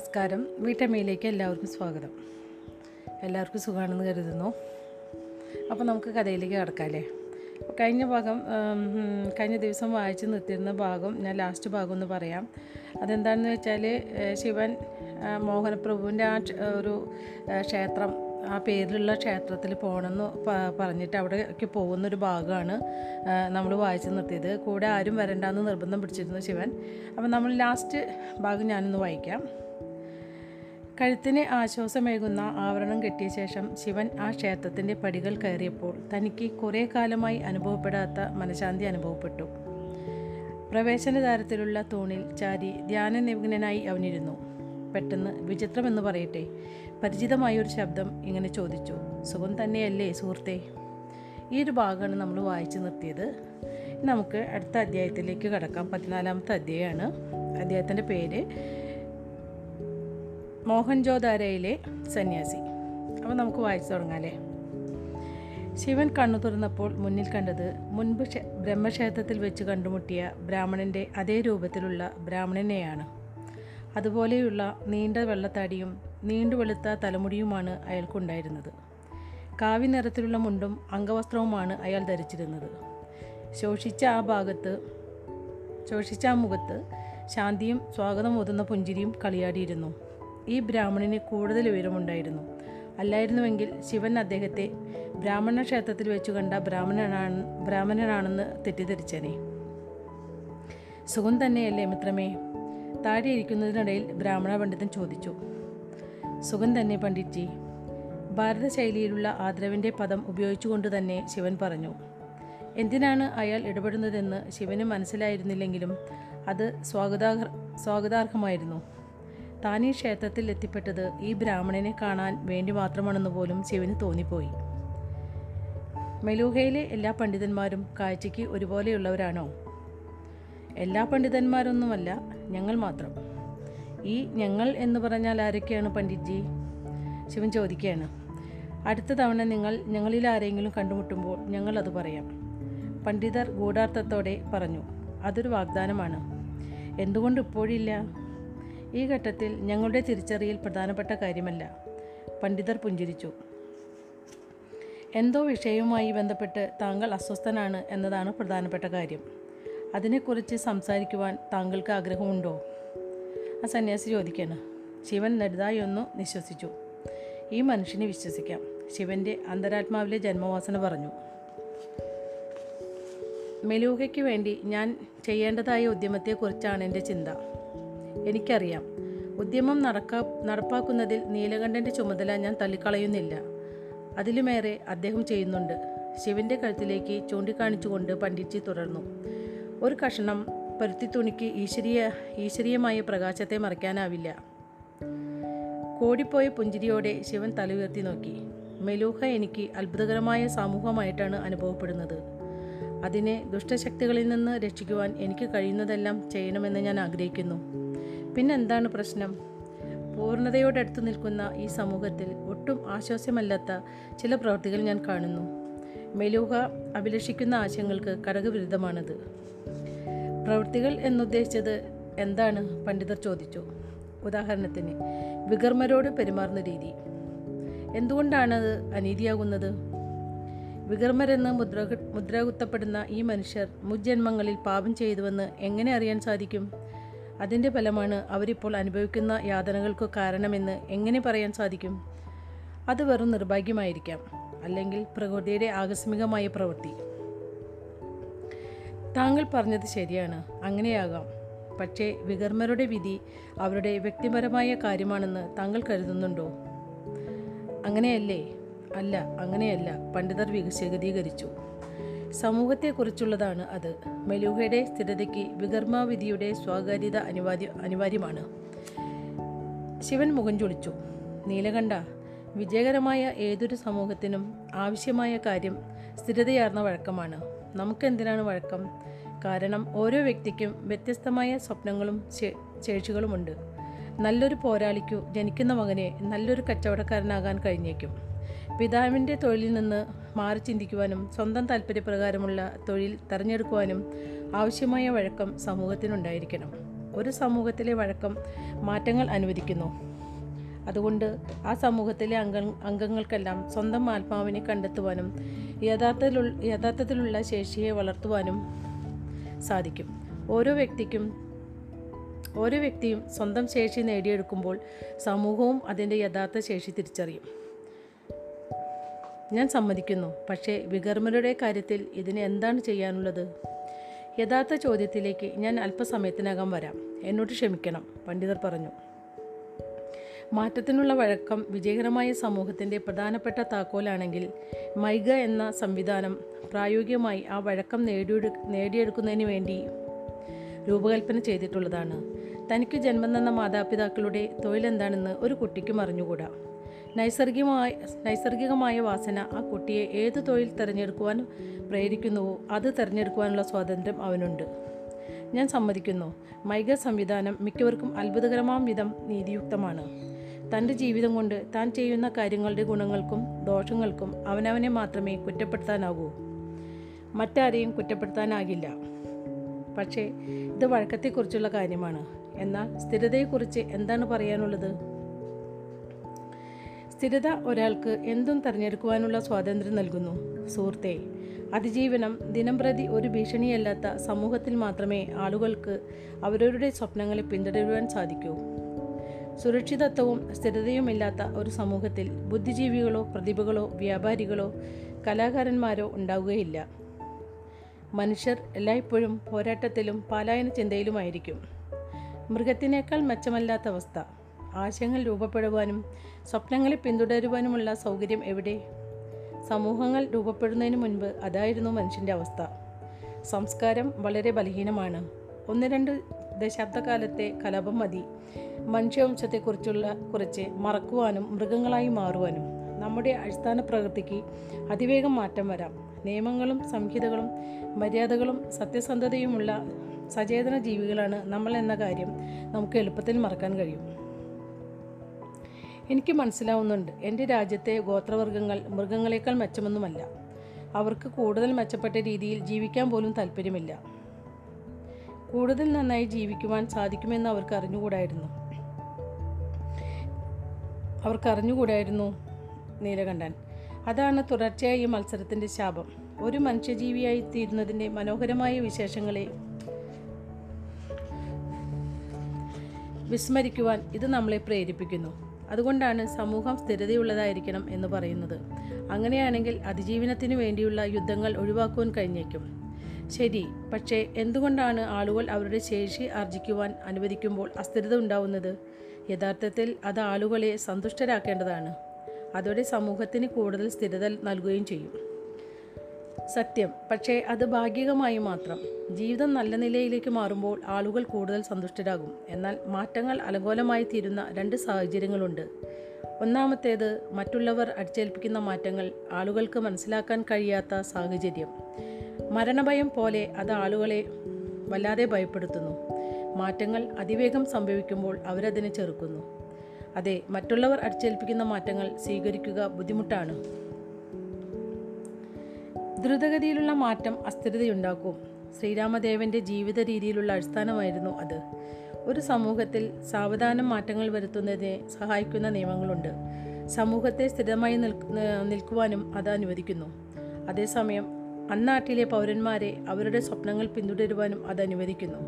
നമസ്കാരം. വീട്ടമ്മയിലേക്ക് എല്ലാവർക്കും സ്വാഗതം. എല്ലാവർക്കും സുഖമാണെന്ന് കരുതുന്നു. അപ്പോൾ നമുക്ക് കഥയിലേക്ക് കിടക്കാമല്ലേ കഴിഞ്ഞ ഭാഗം കഴിഞ്ഞ ദിവസം വായിച്ച് നിർത്തിയിരുന്ന ഭാഗം ഞാൻ ലാസ്റ്റ് ഭാഗം ഒന്ന് പറയാം. അതെന്താണെന്ന് വെച്ചാൽ ശിവൻ മോഹനപ്രഭുവിന്റെ ആ ഒരു ക്ഷേത്രം ആ പേരിലുള്ള ക്ഷേത്രത്തിൽ പോകണമെന്ന് പറഞ്ഞിട്ട് അവിടേക്ക് പോകുന്നൊരു ഭാഗമാണ് നമ്മൾ വായിച്ചു നിർത്തിയത്. കൂടെ ആരും വരണ്ടെന്ന് നിർബന്ധം പിടിച്ചിരുന്നു ശിവൻ. അപ്പം നമ്മൾ ലാസ്റ്റ് ഭാഗം ഞാനൊന്ന് വായിക്കാം. കഴുത്തിന് ആശ്വാസമേകുന്ന ആവരണം കെട്ടിയ ശേഷം ശിവൻ ആ ക്ഷേത്രത്തിന്റെ പടികൾ കയറിയപ്പോൾ തനിക്ക് കുറേ കാലമായി അനുഭവപ്പെടാത്ത മനഃശാന്തി അനുഭവപ്പെട്ടു. പ്രവേശന പ്രവേശനദ്വാരത്തിലുള്ള തൂണിൽ ചാരി ധ്യാനനിമഗ്നനായി അവനിരുന്നു. പെട്ടെന്ന് വിചിത്രമെന്ന് പറയട്ടെ? പരിചിതമായ ഒരു ശബ്ദം ഇങ്ങനെ ചോദിച്ചു. സുഖം തന്നെയല്ലേ സുഹൃത്തെ? ഈ ഒരു ഭാഗമാണ് നമ്മൾ വായിച്ചു നിർത്തിയത്. നമുക്ക് അടുത്ത അധ്യായത്തിലേക്ക് കടക്കാം. പതിനാലാമത്തെ അധ്യായമാണ്. അദ്ദേഹത്തിന്റെ പേര് മോഹൻജോദാരയിലെ സന്യാസി. അപ്പോൾ നമുക്ക് വായിച്ചു തുടങ്ങാമല്ലേ ശിവൻ കണ്ണു തുറന്നപ്പോൾ മുന്നിൽ കണ്ടത് മുൻപ് ക്ഷേ- ബ്രഹ്മക്ഷേത്രത്തിൽ വെച്ച് കണ്ടുമുട്ടിയ ബ്രാഹ്മണന്റെ അതേ രൂപത്തിലുള്ള ബ്രാഹ്മണനെയാണ്. അതുപോലെയുള്ള നീണ്ട വെള്ളത്താടിയും നീണ്ടു വെളുത്ത തലമുടിയുമാണ് അയാൾക്കുണ്ടായിരുന്നത്. കാവി നിറത്തിലുള്ള മുണ്ടും അംഗവസ്ത്രവുമാണ് അയാൾ ധരിച്ചിരുന്നത്. ശോഷിച്ച ആ ഭാഗത്ത് ശോഷിച്ച ആ മുഖത്ത് ശാന്തിയും സ്വാഗതം ഓതുന്ന പുഞ്ചിരിയും കളിയാടിയിരുന്നു. ഈ ബ്രാഹ്മണന് കൂടുതൽ ഉയരമുണ്ടായിരുന്നു അല്ലായിരുന്നുവെങ്കിൽ ശിവൻ അദ്ദേഹത്തെ ബ്രാഹ്മണ ക്ഷേത്രത്തിൽ വെച്ചു കണ്ട ബ്രാഹ്മണനാണ് ബ്രാഹ്മണനാണെന്ന് തെറ്റിദ്ധരിച്ചനെ. സുഖം തന്നെയല്ലേ മിത്രമേ? താഴെ ഇരിക്കുന്നതിനിടയിൽ ബ്രാഹ്മണ പണ്ഡിതൻ ചോദിച്ചു. സുഖം തന്നെ പണ്ഡിറ്റ്ജി ഭാരത ശൈലിയിലുള്ള ആദരവിന്റെ പദം ഉപയോഗിച്ചുകൊണ്ട് തന്നെ ശിവൻ പറഞ്ഞു. എന്തിനാണ് അയാൾ ഇടപെടുന്നതെന്ന് ശിവന് മനസ്സിലായിരുന്നില്ലെങ്കിലും അത് സ്വാഗതാർഹ സ്വാഗതാർഹമായിരുന്നു. താൻ ഈ ക്ഷേത്രത്തിൽ എത്തിപ്പെട്ടത് ഈ ബ്രാഹ്മണനെ കാണാൻ വേണ്ടി മാത്രമാണെന്ന് പോലും ശിവന് തോന്നിപ്പോയി. മെലൂഹയിലെ എല്ലാ പണ്ഡിതന്മാരും കാഴ്ചയ്ക്ക് ഒരുപോലെയുള്ളവരാണോ? എല്ലാ പണ്ഡിതന്മാരൊന്നുമല്ല ഞങ്ങൾ മാത്രം. ഈ ഞങ്ങൾ എന്ന് പറഞ്ഞാൽ ആരൊക്കെയാണ് പണ്ഡിറ്റ്ജി? ശിവൻ ചോദിക്കുകയാണ്. അടുത്ത തവണ നിങ്ങൾ ഞങ്ങളിൽ ആരെങ്കിലും കണ്ടുമുട്ടുമ്പോൾ ഞങ്ങൾ അത് പറയാം. പണ്ഡിതർ ഗൂഢാർത്ഥത്തോടെ പറഞ്ഞു അതൊരു വാഗ്ദാനമാണ്. എന്തുകൊണ്ട് ഇപ്പോഴില്ല? ഈ ഘട്ടത്തിൽ ഞങ്ങളുടെ തിരിച്ചറിയൽ പ്രധാനപ്പെട്ട കാര്യമല്ല. പണ്ഡിതർ പുഞ്ചിരിച്ചു. എന്തോ വിഷയവുമായി ബന്ധപ്പെട്ട് താങ്കൾ അസ്വസ്ഥനാണ് എന്നതാണ് പ്രധാനപ്പെട്ട കാര്യം. അതിനെക്കുറിച്ച് സംസാരിക്കുവാൻ താങ്കൾക്ക് ആഗ്രഹമുണ്ടോ? ആ സന്യാസി ചോദിക്കാണ് ശിവൻ ഒന്ന് നിശ്വസിച്ചു. ഈ മനുഷ്യനെ വിശ്വസിക്കാം. ശിവന്റെ അന്തരാത്മാവിലെ ജന്മവാസന പറഞ്ഞു. മെലൂഹയ്ക്ക് വേണ്ടി ഞാൻ ചെയ്യേണ്ടതായ ഉദ്യമത്തെക്കുറിച്ചാണ് എന്റെ ചിന്ത. എനിക്കറിയാം. ഉദ്യമം നടക്കാ നടപ്പാക്കുന്നതിൽ നീലകണ്ഠന്റെ ചുമതല ഞാൻ തള്ളിക്കളയുന്നില്ല. അതിലുമേറെ അദ്ദേഹം ചെയ്യുന്നുണ്ട്. ശിവന്റെ കഴുത്തിലേക്ക് ചൂണ്ടിക്കാണിച്ചുകൊണ്ട് പണ്ഡിറ്റ്ജി തുടർന്നു. ഒരു കഷണം പരുത്തിത്തുണിക്ക് ഈശ്വരീയ ഈശ്വരീയമായ പ്രകാശത്തെ മറയ്ക്കാനാവില്ല. കോടിപ്പോയ പുഞ്ചിരിയോടെ ശിവൻ തല ഉയർത്തി നോക്കി. മെലൂഹ എനിക്ക് അത്ഭുതകരമായ സമൂഹമായിട്ടാണ് അനുഭവപ്പെടുന്നത്. അതിനെ ദുഷ്ടശക്തികളിൽ നിന്ന് രക്ഷിക്കുവാൻ എനിക്ക് കഴിയുന്നതെല്ലാം ചെയ്യണമെന്ന് ഞാൻ ആഗ്രഹിക്കുന്നു. പിന്നെന്താണ് പ്രശ്നം? പൂർണതയോടടുത്ത് നിൽക്കുന്ന ഈ സമൂഹത്തിൽ ഒട്ടും ആശ്വാസ്യമല്ലാത്ത ചില പ്രവൃത്തികൾ ഞാൻ കാണുന്നു. മെലൂഹ അഭിലഷിക്കുന്ന ആശയങ്ങൾക്ക് കടകവിരുദ്ധമാണത്. പ്രവൃത്തികൾ എന്നുദ്ദേശിച്ചത് എന്താണ്? പണ്ഡിതർ ചോദിച്ചു. ഉദാഹരണത്തിന് വികർമ്മരോട് പെരുമാറുന്ന രീതി. എന്തുകൊണ്ടാണത് അനീതിയാകുന്നത്? വികർമ്മരെന്ന് മുദ്ര മുദ്ര കുത്തപ്പെടുന്ന ഈ മനുഷ്യർ മുജ്ജന്മങ്ങളിൽ പാപം ചെയ്തുവെന്ന് എങ്ങനെ അറിയാൻ സാധിക്കും? അതിന്റെ ഫലമാണ് അവരിപ്പോൾ അനുഭവിക്കുന്ന യാതനകൾക്ക് കാരണമെന്ന് എങ്ങനെ പറയാൻ സാധിക്കും? അത് വെറും നിർഭാഗ്യമായിരിക്കാം. അല്ലെങ്കിൽ പ്രകൃതിയുടെ ആകസ്മികമായ പ്രവൃത്തി. താങ്കൾ പറഞ്ഞത് ശരിയാണ്. അങ്ങനെയാകാം. പക്ഷേ വികർമ്മരുടെ വിധി അവരുടെ വ്യക്തിപരമായ കാര്യമാണെന്ന് താങ്കൾ കരുതുന്നുണ്ടോ? അങ്ങനെയല്ലേ? അല്ല അങ്ങനെയല്ല. പണ്ഡിതർ വിശദീകരിച്ചു സമൂഹത്തെക്കുറിച്ചുള്ളതാണ് അത്. മെലൂഹയുടെ സ്ഥിരതയ്ക്ക് വികർമാവിധിയുടെ സ്വാകാര്യത അനിവാര്യ അനിവാര്യമാണ്. ശിവൻ മുഖം ചൊളിച്ചു. നീലകണ്ഠ വിജയകരമായ ഏതൊരു സമൂഹത്തിനും ആവശ്യമായ കാര്യം സ്ഥിരതയാർന്ന വഴക്കമാണ്. നമുക്കെന്തിനാണ് വഴക്കം? കാരണം ഓരോ വ്യക്തിക്കും വ്യത്യസ്തമായ സ്വപ്നങ്ങളും ശേഷികളുമുണ്ട് നല്ലൊരു പോരാളിക്കു ജനിക്കുന്ന മകനെ നല്ലൊരു കച്ചവടക്കാരനാകാൻ കഴിഞ്ഞേക്കും. പിതാവിന്റെ തൊഴിലിൽ നിന്ന് മാറി ചിന്തിക്കുവാനും സ്വന്തം താല്പര്യപ്രകാരമുള്ള തൊഴിൽ തിരഞ്ഞെടുക്കുവാനും ആവശ്യമായ വഴക്കം സമൂഹത്തിനുണ്ടായിരിക്കണം. ഒരു സമൂഹത്തിലെ വഴക്കം മാറ്റങ്ങൾ അനുവദിക്കുന്നു. അതുകൊണ്ട് ആ സമൂഹത്തിലെ അംഗ അംഗങ്ങൾക്കെല്ലാം സ്വന്തം ആത്മാവിനെ കണ്ടെത്തുവാനും യഥാർത്ഥത്തിലുള്ള യഥാർത്ഥത്തിലുള്ള ശേഷിയെ വളർത്തുവാനും സാധിക്കും. ഓരോ വ്യക്തിക്കും ഓരോ വ്യക്തിയും സ്വന്തം ശേഷി നേടിയെടുക്കുമ്പോൾ സമൂഹവും അതിന്റെ യഥാർത്ഥ ശേഷി തിരിച്ചറിയും. ഞാൻ സമ്മതിക്കുന്നു. പക്ഷേ വികർമ്മരുടെ കാര്യത്തിൽ ഇതിന് എന്താണ് ചെയ്യാനുള്ളത്? യഥാർത്ഥ ചോദ്യത്തിലേക്ക് ഞാൻ അല്പസമയത്തിനകം വരാം. എന്നോട് ക്ഷമിക്കണം പണ്ഡിതർ പറഞ്ഞു. മാറ്റത്തിനുള്ള വഴക്കം വിജയകരമായ സമൂഹത്തിന്റെ പ്രധാനപ്പെട്ട താക്കോലാണെങ്കിൽ മൈഗ എന്ന സംവിധാനം പ്രായോഗികമായി ആ വഴക്കം നേടിയെടു നേടിയെടുക്കുന്നതിന് വേണ്ടി രൂപകൽപ്പന ചെയ്തിട്ടുള്ളതാണ്. തനിക്ക് ജന്മം തന്ന മാതാപിതാക്കളുടെ തൊഴിലെന്താണെന്ന് ഒരു കുട്ടിക്കും അറിഞ്ഞുകൂടാ. നൈസർഗികമായ നൈസർഗികമായ വാസന ആ കുട്ടിയെ ഏത് തൊഴിൽ തിരഞ്ഞെടുക്കുവാൻ പ്രേരിക്കുന്നുവോ അത് തിരഞ്ഞെടുക്കുവാനുള്ള സ്വാതന്ത്ര്യം അവനുണ്ട്. ഞാൻ സമ്മതിക്കുന്നു. മൈഗ സംവിധാനം മിക്കവർക്കും അത്ഭുതകരമാം വിധം നീതിയുക്തമാണ്. തന്റെ ജീവിതം കൊണ്ട് താൻ ചെയ്യുന്ന കാര്യങ്ങളുടെ ഗുണങ്ങൾക്കും ദോഷങ്ങൾക്കും അവനവനെ മാത്രമേ കുറ്റപ്പെടുത്താനാകൂ. മറ്റാരെയും കുറ്റപ്പെടുത്താനാകില്ല. പക്ഷേ ഇത് വഴക്കത്തെക്കുറിച്ചുള്ള കാര്യമാണ്. എന്നാൽ സ്ഥിരതയെക്കുറിച്ച് എന്താണ് പറയാനുള്ളത്? സ്ഥിരത ഒരാൾക്ക് എന്തും തിരഞ്ഞെടുക്കുവാനുള്ള സ്വാതന്ത്ര്യം നൽകുന്നു. സുഹൃത്തെ അതിജീവനം ദിനംപ്രതി ഒരു ഭീഷണിയല്ലാത്ത സമൂഹത്തിൽ മാത്രമേ ആളുകൾക്ക് അവരവരുടെ സ്വപ്നങ്ങളെ പിന്തുടരുവാൻ സാധിക്കൂ. സുരക്ഷിതത്വവും സ്ഥിരതയുമില്ലാത്ത ഒരു സമൂഹത്തിൽ ബുദ്ധിജീവികളോ പ്രതിഭകളോ വ്യാപാരികളോ കലാകാരന്മാരോ ഉണ്ടാവുകയില്ല. മനുഷ്യർ എല്ലായ്പ്പോഴും പോരാട്ടത്തിലും പാലായന ചിന്തയിലുമായിരിക്കും മൃഗത്തിനേക്കാൾ മെച്ചമല്ലാത്ത അവസ്ഥ. ആശയങ്ങൾ രൂപപ്പെടുവാനും സ്വപ്നങ്ങളെ പിന്തുടരുവാനുമുള്ള സൗകര്യം എവിടെ? സമൂഹങ്ങൾ രൂപപ്പെടുന്നതിന് മുൻപ് അതായിരുന്നു മനുഷ്യന്റെ അവസ്ഥ. സംസ്കാരം വളരെ ബലഹീനമാണ്. ഒന്ന് രണ്ട് ദശാബ്ദകാലത്തെ കലാപം മതി. മനുഷ്യവംശത്തെക്കുറിച്ചുള്ള കുറിച്ച് മറക്കുവാനും മൃഗങ്ങളായി മാറുവാനും നമ്മുടെ അടിസ്ഥാന പ്രകൃതിക്ക് അതിവേഗം മാറ്റം വരാം. നിയമങ്ങളും സംഹിതകളും മര്യാദകളും സത്യസന്ധതയുമുള്ള സചേതന ജീവികളാണ് നമ്മൾ എന്ന കാര്യം നമുക്ക് എളുപ്പത്തിൽ മറക്കാൻ കഴിയും. എനിക്ക് മനസ്സിലാവുന്നുണ്ട്. എന്റെ രാജ്യത്തെ ഗോത്രവർഗങ്ങൾ മൃഗങ്ങളെക്കാൾ മെച്ചമൊന്നുമല്ല. അവർക്ക് കൂടുതൽ മെച്ചപ്പെട്ട രീതിയിൽ ജീവിക്കാൻ പോലും താല്പര്യമില്ല. കൂടുതൽ നന്നായി ജീവിക്കുവാൻ സാധിക്കുമെന്ന് അവർക്ക് അറിഞ്ഞുകൂടായിരുന്നു. അവർക്ക് അറിഞ്ഞുകൂടായിരുന്നു നീലകണ്ഠൻ. അതാണ് തുടർച്ചയായ ഈ മത്സരത്തിന്റെ ശാപം. ഒരു മനുഷ്യജീവിയായി തീരുന്നതിന്റെ മനോഹരമായ വിശേഷങ്ങളെ വിസ്മരിക്കുവാൻ ഇത് നമ്മളെ പ്രേരിപ്പിക്കുന്നു. അതുകൊണ്ടാണ് സമൂഹം സ്ഥിരതയുള്ളതായിരിക്കണം എന്ന് പറയുന്നത്. അങ്ങനെയാണെങ്കിൽ അതിജീവനത്തിനു വേണ്ടിയുള്ള യുദ്ധങ്ങൾ ഒഴിവാക്കുവാൻ കഴിഞ്ഞേക്കും. ശരി പക്ഷേ എന്തുകൊണ്ടാണ് ആളുകൾ അവരുടെ ശേഷി ആർജിക്കുവാൻ അനുവദിക്കുമ്പോൾ അസ്ഥിരത ഉണ്ടാവുന്നത്? യഥാർത്ഥത്തിൽ അത് ആളുകളെ സന്തുഷ്ടരാക്കേണ്ടതാണ്. അതോടെ സമൂഹത്തിന് കൂടുതൽ സ്ഥിരത നൽകുകയും ചെയ്യും. സത്യം. പക്ഷേ അത് ഭാഗികമായി മാത്രം. ജീവിതം നല്ല നിലയിലേക്ക് മാറുമ്പോൾ ആളുകൾ കൂടുതൽ സന്തുഷ്ടരാകും. എന്നാൽ മാറ്റങ്ങൾ അലങ്കോലമായി തീരുന്ന രണ്ട് സാഹചര്യങ്ങളുണ്ട്. ഒന്നാമത്തേത് മറ്റുള്ളവർ അടിച്ചേൽപ്പിക്കുന്ന മാറ്റങ്ങൾ ആളുകൾക്ക് മനസ്സിലാക്കാൻ കഴിയാത്ത സാഹചര്യം. മരണഭയം പോലെ അത് ആളുകളെ വല്ലാതെ ഭയപ്പെടുത്തുന്നു. മാറ്റങ്ങൾ അതിവേഗം സംഭവിക്കുമ്പോൾ അവരതിനെ ചെറുക്കുന്നു. അതെ മറ്റുള്ളവർ അടിച്ചേൽപ്പിക്കുന്ന മാറ്റങ്ങൾ സ്വീകരിക്കുക ബുദ്ധിമുട്ടാണ്. ദ്രുതഗതിയിലുള്ള മാറ്റം അസ്ഥിരതയുണ്ടാക്കും. ശ്രീരാമദേവന്റെ ജീവിത രീതിയിലുള്ള അടിസ്ഥാനമായിരുന്നു അത്. ഒരു സമൂഹത്തിൽ സാവധാനം മാറ്റങ്ങൾ വരുത്തുന്നതിനെ സഹായിക്കുന്ന നിയമങ്ങളുണ്ട്. സമൂഹത്തെ സ്ഥിരമായി നിൽക്കുവാനും അത് അനുവദിക്കുന്നു. അതേസമയം അന്നാട്ടിലെ പൗരന്മാരെ അവരുടെ സ്വപ്നങ്ങൾ പിന്തുടരുവാനും അത് അനുവദിക്കുന്നു.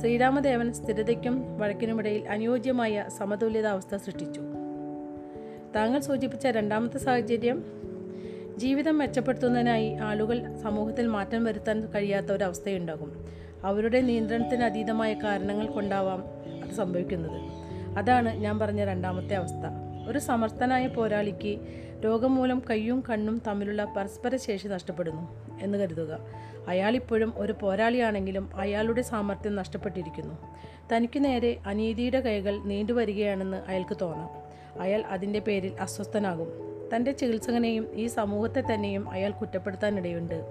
ശ്രീരാമദേവൻ സ്ഥിരതയ്ക്കും വഴക്കിനുമിടയിൽ അനുയോജ്യമായ സമതുല്യതാവസ്ഥ സൃഷ്ടിച്ചു. താങ്കൾ സൂചിപ്പിച്ച രണ്ടാമത്തെ സാഹചര്യം ജീവിതം മെച്ചപ്പെടുത്തുന്നതിനായി ആളുകൾ സമൂഹത്തിൽ മാറ്റം വരുത്താൻ കഴിയാത്ത ഒരവസ്ഥയുണ്ടാകും. അവരുടെ നിയന്ത്രണത്തിന് അതീതമായ കാരണങ്ങൾ കൊണ്ടാവാം അത് സംഭവിക്കുന്നത്. അതാണ് ഞാൻ പറഞ്ഞ രണ്ടാമത്തെ അവസ്ഥ. ഒരു സമർത്ഥനായ പോരാളിക്ക് രോഗം മൂലം കയ്യും കണ്ണും തമ്മിലുള്ള പരസ്പര ശേഷി നഷ്ടപ്പെടുന്നു എന്ന് കരുതുക. അയാളിപ്പോഴും ഒരു പോരാളിയാണെങ്കിലും അയാളുടെ സാമർഥ്യം നഷ്ടപ്പെട്ടിരിക്കുന്നു. തനിക്ക് നേരെ അനീതിയുടെ കൈകൾ നീണ്ടുവരികയാണെന്ന് അയാൾക്ക് തോന്നാം. അയാൾ അതിന്റെ പേരിൽ അസ്വസ്ഥനാകും. തന്റെ ചികിത്സകനെയും ഈ സമൂഹത്തെ തന്നെയും അയാൾ കുറ്റപ്പെടുത്താനിടയുണ്ട്.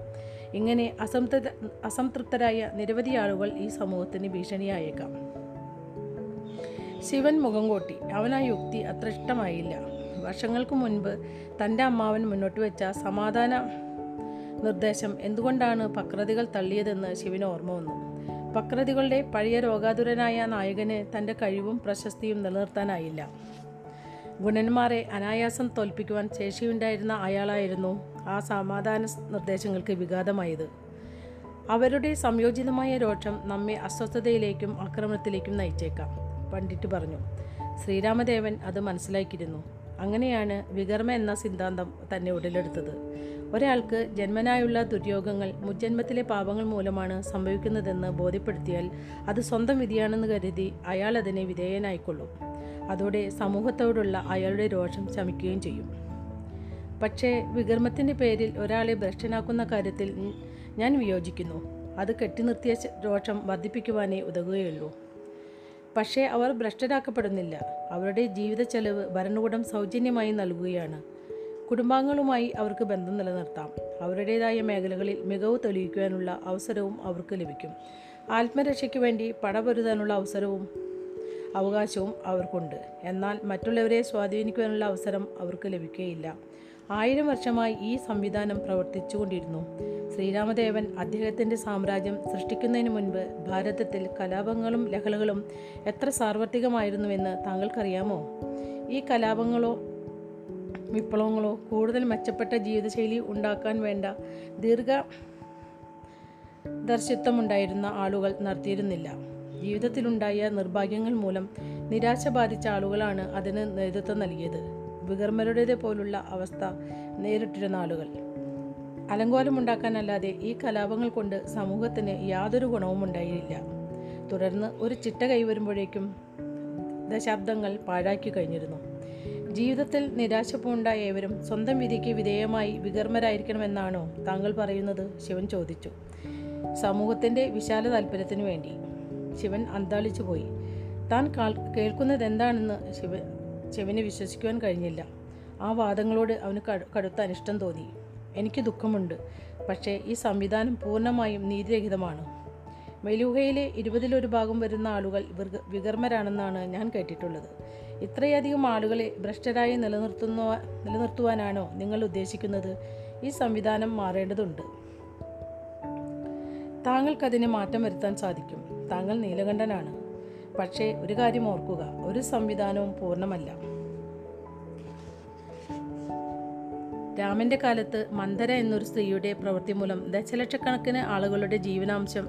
ഇങ്ങനെ അസംതൃപ്ത അസംതൃപ്തരായ നിരവധി ആളുകൾ ഈ സമൂഹത്തിന് ഭീഷണിയായേക്കാം. ശിവൻ മുഖം കൂട്ടി. അവൻ ആ യുക്തി അത്ര ഇഷ്ടമായില്ല വർഷങ്ങൾക്ക് മുൻപ് തന്റെ അമ്മാവൻ മുന്നോട്ട് വെച്ച സമാധാന നിർദ്ദേശം എന്തുകൊണ്ടാണ് പക്രതികൾ തള്ളിയതെന്ന് ശിവന് ഓർമ്മ വന്നു. പക്രതികളുടെ പഴയ രോഗാതുരനായ നായകന് തന്റെ കഴിവും പ്രശസ്തിയും നിലനിർത്താനായില്ല. ഗുണന്മാരെ അനായാസം തോൽപ്പിക്കുവാൻ ശേഷിയുണ്ടായിരുന്ന അയാളായിരുന്നു ആ സമാധാന നിർദ്ദേശങ്ങൾക്ക് വിഘാതമായത്. അവരുടെ സംയോജിതമായ രോഷം നമ്മെ അസ്വസ്ഥതയിലേക്കും ആക്രമണത്തിലേക്കും നയിച്ചേക്കാം പണ്ഡിറ്റ് പറഞ്ഞു. ശ്രീരാമദേവൻ അത് മനസ്സിലാക്കിയിരുന്നു. അങ്ങനെയാണ് വികർമ്മ എന്ന സിദ്ധാന്തം തന്നെ ഉടലെടുത്തത്. ഒരാൾക്ക് ജന്മനായുള്ള ദുര്യോഗങ്ങൾ മുജ്ജന്മത്തിലെ പാപങ്ങൾ മൂലമാണ് സംഭവിക്കുന്നതെന്ന് ബോധ്യപ്പെടുത്തിയാൽ അത് സ്വന്തം വിധിയാണെന്ന് കരുതി അയാൾ അതിനെ വിധേയനായിക്കൊള്ളും. അതോടെ സമൂഹത്തോടുള്ള അയാളുടെ രോഷം ശമിക്കുകയും ചെയ്യും. പക്ഷേ വികർമ്മത്തിന്റെ പേരിൽ ഒരാളെ ഭ്രഷ്ടനാക്കുന്ന കാര്യത്തിൽ ഞാൻ വിയോജിക്കുന്നു. അത് കെട്ടിനിർത്തിയ രോഷം വർദ്ധിപ്പിക്കുവാനേ ഉതകുകയുള്ളൂ. പക്ഷേ അവർ ഭ്രഷ്ടരാക്കപ്പെടുന്നില്ല. അവരുടെ ജീവിത ചെലവ് ഭരണകൂടം സൗജന്യമായി നൽകുകയാണ്. കുടുംബാംഗങ്ങളുമായി അവർക്ക് ബന്ധം നിലനിർത്താം. അവരുടേതായ മേഖലകളിൽ മികവ് തെളിയിക്കുവാനുള്ള അവസരവും അവർക്ക് ലഭിക്കും. ആത്മരക്ഷയ്ക്ക് വേണ്ടി പടപൊരുതാനുള്ള അവസരവും അവകാശവും അവർക്കുണ്ട്. എന്നാൽ മറ്റുള്ളവരെ സ്വാധീനിക്കുവാനുള്ള അവസരം അവർക്ക് ലഭിക്കുകയില്ല ആയിരം വർഷമായി ഈ സംവിധാനം പ്രവർത്തിച്ചുകൊണ്ടിരുന്നു. ശ്രീരാമദേവൻ അദ്ദേഹത്തിന്റെ സാമ്രാജ്യം സൃഷ്ടിക്കുന്നതിന് മുൻപ് ഭാരതത്തിൽ കലാപങ്ങളും ലഹളകളും എത്ര സാർവത്രികമായിരുന്നുവെന്ന് താങ്കൾക്കറിയാമോ? ഈ കലാപങ്ങളോ വിപ്ലവങ്ങളോ കൂടുതൽ മെച്ചപ്പെട്ട ജീവിതശൈലി ഉണ്ടാക്കാൻ വേണ്ട ദീർഘ ദർശിത്വമുണ്ടായിരുന്ന ആളുകൾ നടത്തിയിരുന്നില്ല ജീവിതത്തിലുണ്ടായ നിർഭാഗ്യങ്ങൾ മൂലം നിരാശ ബാധിച്ച ആളുകളാണ് അതിന് നേതൃത്വം നൽകിയത്. വികർമ്മരുടേത് പോലുള്ള അവസ്ഥ നേരിട്ടിരുന്ന ആളുകൾ. അലങ്കോലമുണ്ടാക്കാനല്ലാതെ ഈ കലാപങ്ങൾ കൊണ്ട് സമൂഹത്തിന് യാതൊരു ഗുണവും ഉണ്ടായില്ല. തുടർന്ന് ഒരു ചിട്ട കൈവരുമ്പോഴേക്കും ദശാബ്ദങ്ങൾ പാഴാക്കി കഴിഞ്ഞിരുന്നു. ജീവിതത്തിൽ നിരാശ ഏവരും സ്വന്തം വിധിക്ക് വിധേയമായി വികർമ്മരായിരിക്കണമെന്നാണോ താങ്കൾ പറയുന്നത്? ശിവൻ ചോദിച്ചു. സമൂഹത്തിന്റെ വിശാല താല്പര്യത്തിനു വേണ്ടി. ശിവൻ അന്താളിച്ചു പോയി. താൻ കേൾക്കുന്നത് എന്താണെന്ന് ശിവ ശിവന് വിശ്വസിക്കുവാൻ കഴിഞ്ഞില്ല. ആ വാദങ്ങളോട് അവന് കടുത്ത അനിഷ്ടം തോന്നി. എനിക്ക് ദുഃഖമുണ്ട്. പക്ഷേ ഈ സംവിധാനം പൂർണമായും നീതിരഹിതമാണ്. മെലൂഹയിലെ ഇരുപതിലൊരു ഭാഗം വരുന്ന ആളുകൾ വികർമ്മരാണെന്നാണ് ഞാൻ കേട്ടിട്ടുള്ളത്. ഇത്രയധികം ആളുകളെ ഭ്രഷ്ടരായി നിലനിർത്തുന്ന നിലനിർത്തുവാനാണോ നിങ്ങൾ ഉദ്ദേശിക്കുന്നത്? ഈ സംവിധാനം മാറേണ്ടതുണ്ട്. താങ്കൾക്കതിന് മാറ്റം വരുത്താൻ സാധിക്കും. താങ്കൾ നീലകണ്ഠനാണ്. പക്ഷേ ഒരു കാര്യം ഓർക്കുക. ഒരു സംവിധാനവും പൂർണമല്ല. രാമന്റെ കാലത്ത് മന്ദര എന്നൊരു സ്ത്രീയുടെ പ്രവൃത്തി മൂലം ദശലക്ഷക്കണക്കിന് ആളുകളുടെ ജീവനാംശം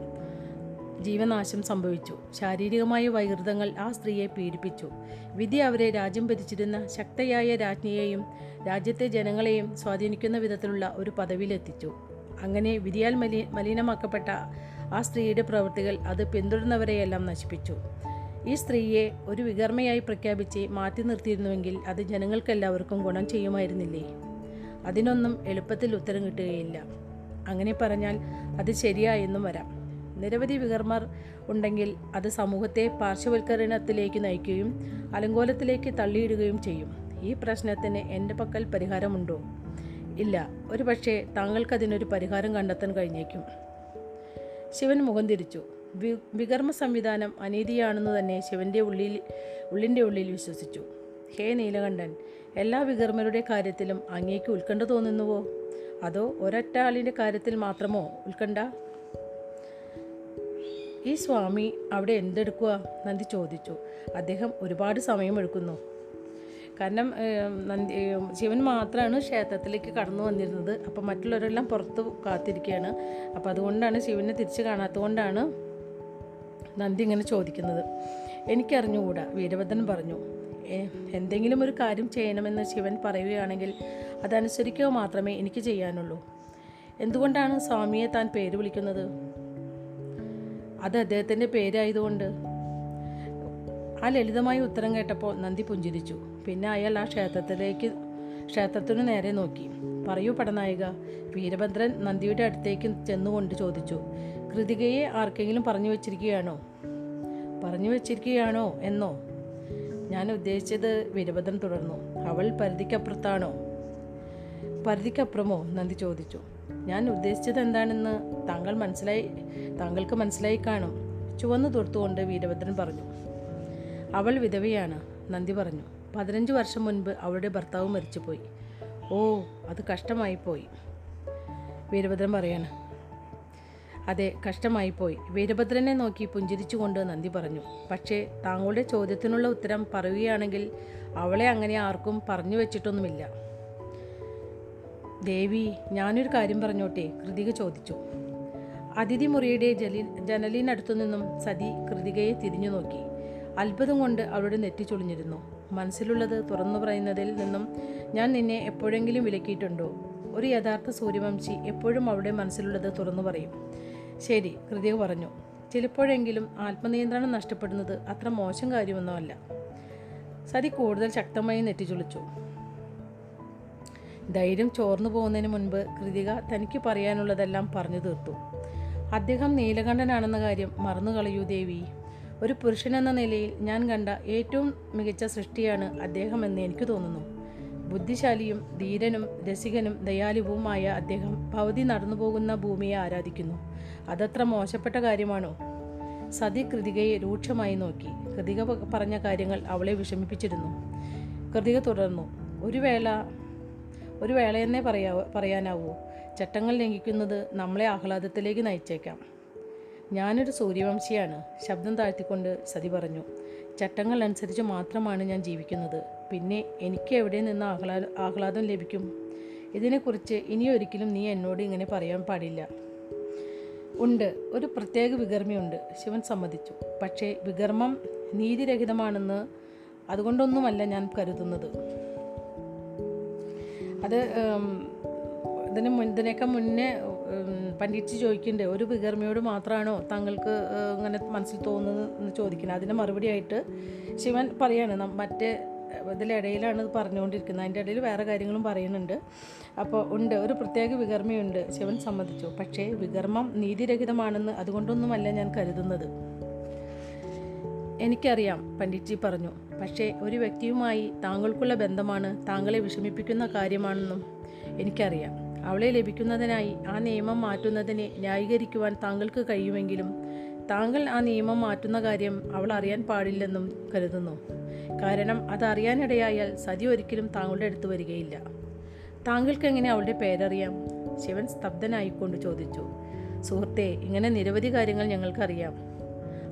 ജീവനാശം സംഭവിച്ചു. ശാരീരികമായ വൈകൃതങ്ങൾ ആ സ്ത്രീയെ പീഡിപ്പിച്ചു. വിധി അവരെ രാജ്യം ഭരിച്ചിരുന്ന ശക്തയായ രാജ്ഞിയെയും രാജ്യത്തെ ജനങ്ങളെയും സ്വാധീനിക്കുന്ന വിധത്തിലുള്ള ഒരു പദവിയിലെത്തിച്ചു. അങ്ങനെ വിധിയാൽ മലി മലിനമാക്കപ്പെട്ട ആ സ്ത്രീയുടെ പ്രവൃത്തികൾ അത് പിന്തുടർന്നവരെയെല്ലാം നശിപ്പിച്ചു. ഈ സ്ത്രീയെ ഒരു വികർമ്മയായി പ്രഖ്യാപിച്ച് മാറ്റി നിർത്തിയിരുന്നുവെങ്കിൽ അത് ജനങ്ങൾക്കെല്ലാവർക്കും ഗുണം ചെയ്യുമായിരുന്നില്ലേ? അതിനൊന്നും എളുപ്പത്തിൽ ഉത്തരം കിട്ടുകയില്ല. അങ്ങനെ പറഞ്ഞാൽ അത് ശരിയായെന്നും വരാം. നിരവധി വികർമ്മർ ഉണ്ടെങ്കിൽ അത് സമൂഹത്തെ പാർശ്വവൽക്കരണത്തിലേക്ക് നയിക്കുകയും അലങ്കോലത്തിലേക്ക് തള്ളിയിടുകയും ചെയ്യും. ഈ പ്രശ്നത്തിന് എന്റെ പക്കൽ പരിഹാരമുണ്ടോ? ഇല്ല. ഒരു പക്ഷേ താങ്കൾക്കതിനൊരു പരിഹാരം കണ്ടെത്താൻ കഴിഞ്ഞേക്കും. ശിവൻ മുഖം തിരിച്ചു. വി വികർമ്മ സംവിധാനം അനീതിയാണെന്ന് തന്നെ ശിവന്റെ ഉള്ളിൽ ഉള്ളിന്റെ ഉള്ളിൽ വിശ്വസിച്ചു. ഹേ നീലകണ്ഠൻ എല്ലാ വികർമ്മരുടെ കാര്യത്തിലും അങ്ങേക്ക് ഉത്കണ്ഠ തോന്നുന്നുവോ? അതോ ഒരൊറ്റ ആളിന്റെ കാര്യത്തിൽ മാത്രമോ ഉത്കണ്ഠ? ഈ സ്വാമി അവിടെ എന്തെടുക്കുക നന്ദി ചോദിച്ചു. അദ്ദേഹം ഒരുപാട് സമയമെടുക്കുന്നു കാരണം നന്ദി ശിവൻ മാത്രമാണ് ക്ഷേത്രത്തിലേക്ക് കടന്നു വന്നിരുന്നത്. അപ്പോൾ മറ്റുള്ളവരെല്ലാം പുറത്ത് കാത്തിരിക്കുകയാണ് അപ്പോൾ അതുകൊണ്ടാണ് ശിവനെ തിരിച്ച് കാണാത്തതുകൊണ്ടാണ് നന്ദി ഇങ്ങനെ ചോദിക്കുന്നത്. എനിക്കറിഞ്ഞുകൂടാ വീരഭദ്രൻ പറഞ്ഞു. എന്തെങ്കിലും ഒരു കാര്യം ചെയ്യണമെന്ന് ശിവൻ പറയുകയാണെങ്കിൽ അതനുസരിക്കുക മാത്രമേ എനിക്ക് ചെയ്യാനുള്ളൂ. എന്തുകൊണ്ടാണ് സ്വാമിയെ താൻ പേര് വിളിക്കുന്നത്? അത് അദ്ദേഹത്തിന്റെ പേരായതുകൊണ്ട്. ആ ലളിതമായ ഉത്തരം കേട്ടപ്പോൾ നന്ദി പുഞ്ചിരിച്ചു. പിന്നെ അയാൾ ആ ക്ഷേത്രത്തിലേക്ക് ക്ഷേത്രത്തിനു നേരെ നോക്കി. പറയൂ പടനായിക വീരഭദ്രൻ നന്ദിയുടെ അടുത്തേക്ക് ചെന്നുകൊണ്ട് ചോദിച്ചു കൃതികയെ ആർക്കെങ്കിലും പറഞ്ഞു വച്ചിരിക്കുകയാണോ? പറഞ്ഞു വച്ചിരിക്കുകയാണോ? എന്നോ? ഞാൻ ഉദ്ദേശിച്ചത് വീരഭദ്രൻ തുടർന്നു. അവൾ പരിധിക്കപ്പുറത്താണോ? പരിധിക്കപ്പുറമോ? നന്ദി ചോദിച്ചു. ഞാൻ ഉദ്ദേശിച്ചത് എന്താണെന്ന് താങ്കൾ മനസ്സിലായി താങ്കൾക്ക് മനസ്സിലായി കാണും. ചുവന്നു തൊടുത്തുകൊണ്ട് വീരഭദ്രൻ പറഞ്ഞു. അവൾ വിധവയാണ് നന്ദി പറഞ്ഞു. പതിനഞ്ച് വർഷം മുൻപ് അവളുടെ ഭർത്താവ് മരിച്ചുപോയി. ഓ അത് കഷ്ടമായി പോയി വീരഭദ്രൻ പറയാണ്. അതെ കഷ്ടമായിപ്പോയി. വീരഭദ്രനെ നോക്കി പുഞ്ചിരിച്ചുകൊണ്ട് നന്ദി പറഞ്ഞു. പക്ഷേ താങ്കളുടെ ചോദ്യത്തിനുള്ള ഉത്തരം പറയുകയാണെങ്കിൽ അവളെ അങ്ങനെ ആർക്കും പറഞ്ഞു വെച്ചിട്ടൊന്നുമില്ല. ദേവി ഞാനൊരു കാര്യം പറഞ്ഞോട്ടെ? കൃതിക ചോദിച്ചു. അതിഥി മുറിയുടെ ജലി ജനലിനടുത്തു നിന്നും സതി കൃതികയെ തിരിഞ്ഞു നോക്കി. അത്ഭുതം കൊണ്ട് അവളുടെ നെറ്റി ചുളിഞ്ഞിരുന്നു. മനസ്സിലുള്ളത് തുറന്നു പറയുന്നതിൽ നിന്നും ഞാൻ നിന്നെ എപ്പോഴെങ്കിലും വിലക്കിയിട്ടുണ്ടോ? ഒരു യഥാർത്ഥ സൂര്യവംശി എപ്പോഴും അവളുടെ മനസ്സിലുള്ളത് തുറന്നു പറയും. ശരി കൃതിക പറഞ്ഞു. ചിലപ്പോഴെങ്കിലും ആത്മനിയന്ത്രണം നഷ്ടപ്പെടുന്നത് അത്ര മോശം കാര്യമൊന്നുമല്ല. സതി കൂടുതൽ ശക്തമായി നെറ്റിച്ചുളിച്ചു ധൈര്യം ചോർന്നു പോകുന്നതിന് മുൻപ് കൃതിക തനിക്ക് പറയാനുള്ളതെല്ലാം പറഞ്ഞു തീർത്തു. അദ്ദേഹം നീലകണ്ഠനാണെന്ന കാര്യം മറന്നു കളയൂ ദേവി. ഒരു പുരുഷനെന്ന നിലയിൽ ഞാൻ കണ്ട ഏറ്റവും മികച്ച സൃഷ്ടിയാണ് അദ്ദേഹമെന്ന് എനിക്ക് തോന്നുന്നു. ബുദ്ധിശാലിയും ധീരനും രസികനും ദയാലുവുമായ അദ്ദേഹം ഭവതി നടന്നു പോകുന്ന ഭൂമിയെ ആരാധിക്കുന്നു. അതത്ര മോശപ്പെട്ട കാര്യമാണോ? സതി കൃതികയെ രൂക്ഷമായി നോക്കി. കൃതിക പറഞ്ഞ കാര്യങ്ങൾ അവളെ വിഷമിപ്പിച്ചിരുന്നു. കൃതിക തുടർന്നു. ഒരു വേള ഒരു വേളയെന്നേ പറയാ പറയാനാവൂ. ചട്ടങ്ങൾ ലംഘിക്കുന്നത് നമ്മളെ ആഹ്ലാദത്തിലേക്ക് നയിച്ചേക്കാം. ഞാനൊരു സൂര്യവംശിയാണ്. ശബ്ദം താഴ്ത്തിക്കൊണ്ട് സതി പറഞ്ഞു. ചട്ടങ്ങൾ അനുസരിച്ച് മാത്രമാണ് ഞാൻ ജീവിക്കുന്നത്. പിന്നെ എനിക്ക് എവിടെ നിന്ന് ആഹ്ലാ ആഹ്ലാദം ലഭിക്കും? ഇതിനെക്കുറിച്ച് ഇനി ഒരിക്കലും നീ എന്നോട് ഇങ്ങനെ പറയാൻ പാടില്ല. ഉണ്ട്. ഒരു പ്രത്യേക വികർമ്മയുണ്ട്. ശിവൻ സമ്മതിച്ചു. പക്ഷേ വികർമ്മം നീതിരഹിതമാണെന്ന് അതുകൊണ്ടൊന്നുമല്ല ഞാൻ കരുതുന്നത്. അത് ഇതിന് മുൻ ഇതിനൊക്കെ മുന്നേ പണ്ഡിറ്റ് ചോദിക്കുന്നുണ്ട് ഒരു വികർമ്മയോട് മാത്രമാണോ താങ്കൾക്ക് ഇങ്ങനെ മനസ്സിൽ തോന്നുന്നത് എന്ന് ചോദിക്കുന്നത്. അതിന് മറുപടിയായിട്ട് ശിവൻ പറയാണ് മറ്റേ ഇതിലിടയിലാണ് ഇത് പറഞ്ഞുകൊണ്ടിരിക്കുന്നത്. അതിന്റെ ഇടയിൽ വേറെ കാര്യങ്ങളും പറയുന്നുണ്ട്. അപ്പോൾ ഉണ്ട് ഒരു പ്രത്യേക വികർമ്മയുണ്ട്. ശിവൻ സമ്മതിച്ചു. പക്ഷേ വികർമ്മം നീതിരഹിതമാണെന്ന് അതുകൊണ്ടൊന്നുമല്ല ഞാൻ കരുതുന്നത്. എനിക്കറിയാം പണ്ഡിറ്റ്ജി പറഞ്ഞു. പക്ഷേ ഒരു വ്യക്തിയുമായി താങ്കൾക്കുള്ള ബന്ധമാണ് താങ്കളെ വിഷമിപ്പിക്കുന്ന കാര്യമാണെന്നും എനിക്കറിയാം. അവളെ ലഭിക്കുന്നതിനായി ആ നിയമം മാറ്റുന്നതിനെ ന്യായീകരിക്കുവാൻ താങ്കൾക്ക് കഴിയുമെങ്കിലും താങ്കൾ ആ നിയമം മാറ്റുന്ന കാര്യം അവൾ അറിയാൻ പാടില്ലെന്നും കരുതുന്നു. കാരണം അത് അറിയാനിടയായാൽ സതി ഒരിക്കലും താങ്കളുടെ അടുത്ത് വരികയില്ല. താങ്കൾക്ക് എങ്ങനെ അവളുടെ പേരറിയാം? ശിവൻ സ്തബ്ധനായിക്കൊണ്ട് ചോദിച്ചു. സുഹൃത്തെ ഇങ്ങനെ നിരവധി കാര്യങ്ങൾ ഞങ്ങൾക്കറിയാം.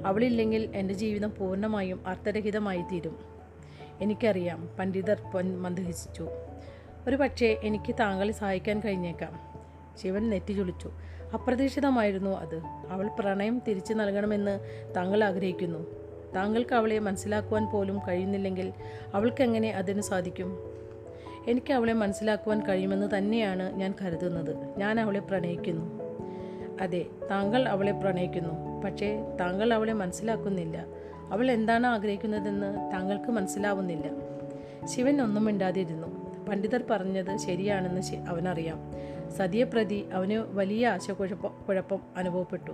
അവളില്ലെങ്കിൽ എന്റെ ജീവിതം പൂർണമായും അർത്ഥരഹിതമായി തീരും എനിക്കറിയാം പണ്ഡിതർ പൊൻ മന്ദഹിച്ചു. ഒരു പക്ഷേ എനിക്ക് താങ്കളെ സഹായിക്കാൻ കഴിഞ്ഞേക്കാം. ശിവൻ നെറ്റി ചുളിച്ചു. അപ്രതീക്ഷിതമായിരുന്നു അത്. അവൾ പ്രണയം തിരിച്ചു നൽകണമെന്ന് താങ്കൾ ആഗ്രഹിക്കുന്നു. താങ്കൾക്ക് അവളെ മനസ്സിലാക്കുവാൻ പോലും കഴിയുന്നില്ലെങ്കിൽ അവൾക്കെങ്ങനെ അതിന് സാധിക്കും? എനിക്ക് അവളെ മനസ്സിലാക്കുവാൻ കഴിയുമെന്ന് തന്നെയാണ് ഞാൻ കരുതുന്നത്. ഞാൻ അവളെ പ്രണയിക്കുന്നു. അതെ താങ്കൾ അവളെ പ്രണയിക്കുന്നു. പക്ഷേ താങ്കൾ അവളെ മനസ്സിലാക്കുന്നില്ല. അവൾ എന്താണ് ആഗ്രഹിക്കുന്നതെന്ന് താങ്കൾക്ക് മനസ്സിലാവുന്നില്ല. ശിവൻ ഒന്നും മിണ്ടാതിരുന്നു. പണ്ഡിതർ പറഞ്ഞത് ശരിയാണെന്ന് അവനറിയാം. സതിയെ പ്രതി അവന് വലിയ ആശയക്കുഴപ്പ കുഴപ്പം അനുഭവപ്പെട്ടു.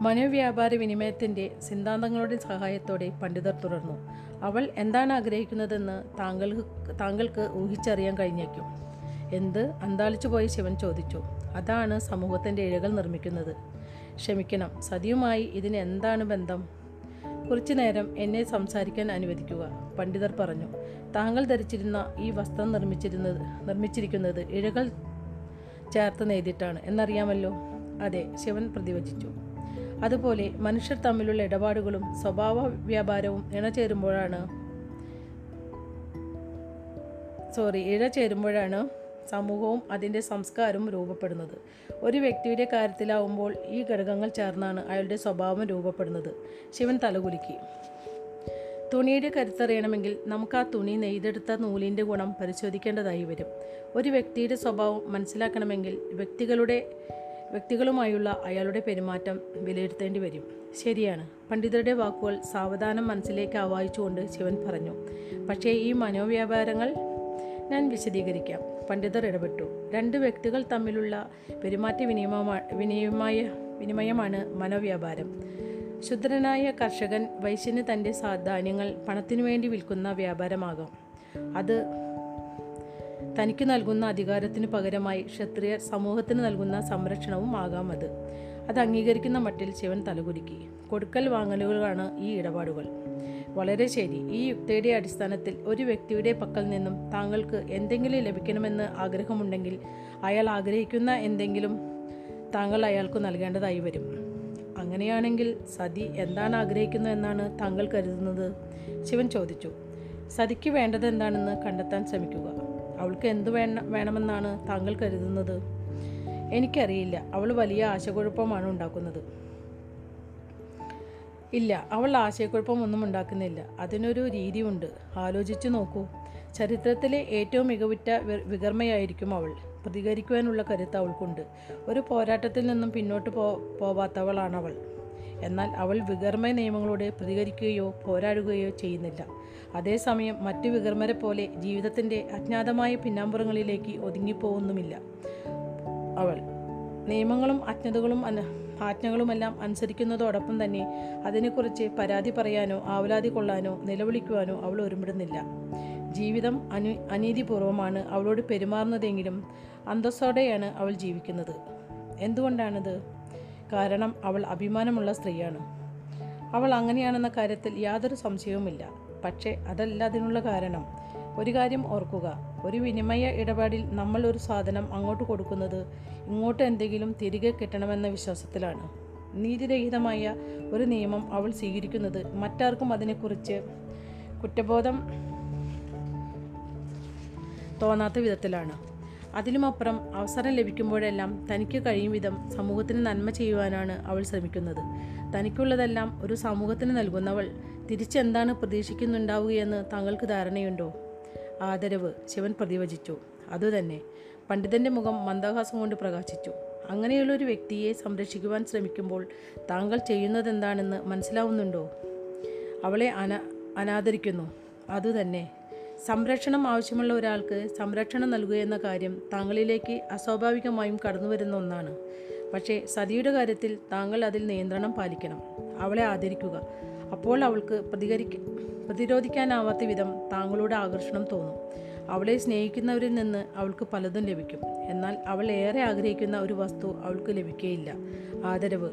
മനോവ്യാപാര വിനിമയത്തിന്റെ സിദ്ധാന്തങ്ങളുടെ സഹായത്തോടെ പണ്ഡിതർ തുടർന്നു. അവൾ എന്താണ് ആഗ്രഹിക്കുന്നതെന്ന് താങ്കൾക്ക് താങ്കൾക്ക് ഊഹിച്ചറിയാൻ കഴിഞ്ഞേക്കും. എന്ത് അന്താളിച്ചു പോയി ശിവൻ ചോദിച്ചു. അതാണ് സമൂഹത്തിന്റെ ഇഴകൾ നിർമ്മിക്കുന്നത്. ക്ഷമിക്കണം സതിയുമായി ഇതിന് എന്താണ് ബന്ധം? കുറച്ചു നേരം എന്നെ സംസാരിക്കാൻ അനുവദിക്കുക പണ്ഡിതർ പറഞ്ഞു. താങ്കൾ ധരിച്ചിരുന്ന ഈ വസ്ത്രം നിർമ്മിച്ചിരുന്നത് നിർമ്മിച്ചിരിക്കുന്നത് ഇഴകൾ ചേർത്ത് നെയ്തിട്ടാണ് എന്നറിയാമല്ലോ? അതെ ശിവൻ പ്രതിവചിച്ചു. അതുപോലെ മനുഷ്യർ തമ്മിലുള്ള ഇടപാടുകളും സ്വഭാവ വ്യാപാരവും ഇണചേരുമ്പോഴാണ് സോറി ഇഴ ചേരുമ്പോഴാണ് സമൂഹവും അതിന്റെ സംസ്കാരവും രൂപപ്പെടുന്നത്. ഒരു വ്യക്തിയുടെ കാര്യത്തിലാവുമ്പോൾ ഈ ഘടകങ്ങൾ ചേർന്നാണ് അയാളുടെ സ്വഭാവം രൂപപ്പെടുന്നത്. ശിവൻ തലകുലുക്കി. തുണിയുടെ കരുത്തറിയണമെങ്കിൽ നമുക്ക് ആ തുണി നെയ്തെടുത്ത നൂലിന്റെ ഗുണം പരിശോധിക്കേണ്ടതായി വരും. ഒരു വ്യക്തിയുടെ സ്വഭാവം മനസ്സിലാക്കണമെങ്കിൽ വ്യക്തികളുടെ വ്യക്തികളുമായുള്ള അയാളുടെ പെരുമാറ്റം വിലയിരുത്തേണ്ടി വരും. ശരിയാണ്. പണ്ഡിതരുടെ വാക്കുകൾ സാവധാനം മനസ്സിലേക്ക് ആവാഹിച്ചുകൊണ്ട് ശിവൻ പറഞ്ഞു. പക്ഷേ ഈ മനോവ്യാപാരങ്ങൾ ഞാൻ വിശദീകരിക്കാം. പണ്ഡിതർ ഇടപെട്ടു. രണ്ട് വ്യക്തികൾ തമ്മിലുള്ള പെരുമാറ്റ വിനിമയമാ വിനിമയ വിനിമയമാണ് മനോവ്യാപാരം. ശുദ്രനായ കർഷകൻ വൈശ്യന് തന്റെ സാധാന്യങ്ങൾ പണത്തിനു വേണ്ടി വിൽക്കുന്ന വ്യാപാരമാകാം. അത് തനിക്ക് നൽകുന്ന അധികാരത്തിന് പകരമായി ക്ഷത്രിയർ സമൂഹത്തിന് നൽകുന്ന സംരക്ഷണവും ആകാം അത്. അത് അംഗീകരിക്കുന്ന മട്ടിൽ ശിവൻ തലകുലുക്കി. കൊടുക്കൽ വാങ്ങലുകളാണ് ഈ ഇടപാടുകൾ. വളരെ ശരി. ഈ യുക്തിയുടെ അടിസ്ഥാനത്തിൽ ഒരു വ്യക്തിയുടെ പക്കൽ നിന്നും താങ്കൾക്ക് എന്തെങ്കിലും ലഭിക്കണമെന്ന് ആഗ്രഹമുണ്ടെങ്കിൽ അയാൾ ആഗ്രഹിക്കുന്ന എന്തെങ്കിലും താങ്കൾ അയാൾക്ക് നൽകേണ്ടതായി വരും. അങ്ങനെയാണെങ്കിൽ സതി എന്താണ് ആഗ്രഹിക്കുന്നത് എന്നാണ് താങ്കൾ കരുതുന്നത്? ശിവൻ ചോദിച്ചു. സതിക്ക് വേണ്ടത് എന്താണെന്ന് കണ്ടെത്താൻ ശ്രമിക്കുക. അവൾക്ക് എന്ത് വേണ വേണമെന്നാണ് താങ്കൾ കരുതുന്നത്? എനിക്കറിയില്ല. അവൾ വലിയ ആശയക്കുഴപ്പമാണ് ഉണ്ടാക്കുന്നത്. ഇല്ല അവൾ ആശയക്കുഴപ്പമൊന്നും ഉണ്ടാക്കുന്നില്ല. അതിനൊരു രീതിയുണ്ട്. ആലോചിച്ചു നോക്കൂ. ചരിത്രത്തിലെ ഏറ്റവും മികവുറ്റ വികർമ്മയായിരിക്കും അവൾ. പ്രതികരിക്കുവാനുള്ള കരുത്ത് അവൾക്കുണ്ട്. ഒരു പോരാട്ടത്തിൽ നിന്നും പിന്നോട്ട് പോ പോവാത്തവളാണവൾ എന്നാൽ അവൾ വികർമ്മ നിയമങ്ങളോട് പ്രതികരിക്കുകയോ പോരാടുകയോ ചെയ്യുന്നില്ല. അതേസമയം മറ്റു വികർമ്മരെ പോലെ ജീവിതത്തിന്റെ അജ്ഞാതമായ പിന്നാമ്പുറങ്ങളിലേക്ക് ഒതുങ്ങിപ്പോകുന്നുമില്ല അവൾ. നിയമങ്ങളും അജ്ഞതകളും അന ആജ്ഞകളുമെല്ലാം അനുസരിക്കുന്നതോടൊപ്പം തന്നെ അതിനെക്കുറിച്ച് പരാതി പറയാനോ ആവലാതി കൊള്ളാനോ നിലവിളിക്കുവാനോ അവൾ ഒരുമിടുന്നില്ല. ജീവിതം അനു അനീതിപൂർവമാണ് അവളോട് പെരുമാറുന്നതെങ്കിലും അന്തസ്സോടെയാണ് അവൾ ജീവിക്കുന്നത്. എന്തുകൊണ്ടാണത്? കാരണം അവൾ അഭിമാനമുള്ള സ്ത്രീയാണ്. അവൾ അങ്ങനെയാണെന്ന കാര്യത്തിൽ യാതൊരു സംശയവുമില്ല. പക്ഷേ അതല്ല അതിനുള്ള കാരണം. ഒരു കാര്യം ഓർക്കുക. ഒരു വിനിമയ ഇടപാടിൽ നമ്മൾ ഒരു സാധനം അങ്ങോട്ട് കൊടുക്കുന്നത് ഇങ്ങോട്ട് എന്തെങ്കിലും തിരികെ കിട്ടണമെന്ന വിശ്വാസത്തിലാണ്. നീതിരഹിതമായ ഒരു നിയമം അവൾ സ്വീകരിക്കുന്നത് മറ്റാർക്കും അതിനെക്കുറിച്ച് കുറ്റബോധം തോന്നാത്ത വിധത്തിലാണ്. അതിലുമപ്പുറം അവസരം ലഭിക്കുമ്പോഴെല്ലാം തനിക്ക് കഴിയും വിധം സമൂഹത്തിന് നന്മ ചെയ്യുവാനാണ് അവൾ ശ്രമിക്കുന്നത്. തനിക്കുള്ളതെല്ലാം ഒരു സമൂഹത്തിന് നൽകുന്നവൾ തിരിച്ചെന്താണ് പ്രതീക്ഷിക്കുന്നുണ്ടാവുകയെന്ന് താങ്കൾക്ക് ധാരണയുണ്ടോ? ആദരവ് ശിവൻ പ്രതിവചിച്ചു. അതുതന്നെ പണ്ഡിതന്റെ മുഖം മന്ദഹാസം കൊണ്ട് പ്രകാശിച്ചു. അങ്ങനെയുള്ള ഒരു വ്യക്തിയെ സംരക്ഷിക്കുവാൻ ശ്രമിക്കുമ്പോൾ താങ്കൾ ചെയ്യുന്നതെന്താണെന്ന് മനസ്സിലാവുന്നുണ്ടോ? അവളെ അന അനാദരിക്കുന്നു. അതുതന്നെ സംരക്ഷണം ആവശ്യമുള്ള ഒരാൾക്ക് സംരക്ഷണം നൽകുക എന്ന കാര്യം താങ്കളിലേക്ക് അസ്വാഭാവികമായും കടന്നു വരുന്ന ഒന്നാണ്. പക്ഷേ സതിയുടെ കാര്യത്തിൽ താങ്കൾ അതിൽ നിയന്ത്രണം പാലിക്കണം. അവളെ ആദരിക്കുക. അപ്പോൾ അവൾക്ക് പ്രതികരിക്ക പ്രതിരോധിക്കാനാവാത്ത വിധം താങ്കളുടെ ആകർഷണം തോന്നും. അവളെ സ്നേഹിക്കുന്നവരിൽ നിന്ന് അവൾക്ക് പലതും ലഭിക്കും. എന്നാൽ അവൾ ഏറെ ആഗ്രഹിക്കുന്ന ഒരു വസ്തു അവൾക്ക് ലഭിക്കുകയില്ല ആദരവ്.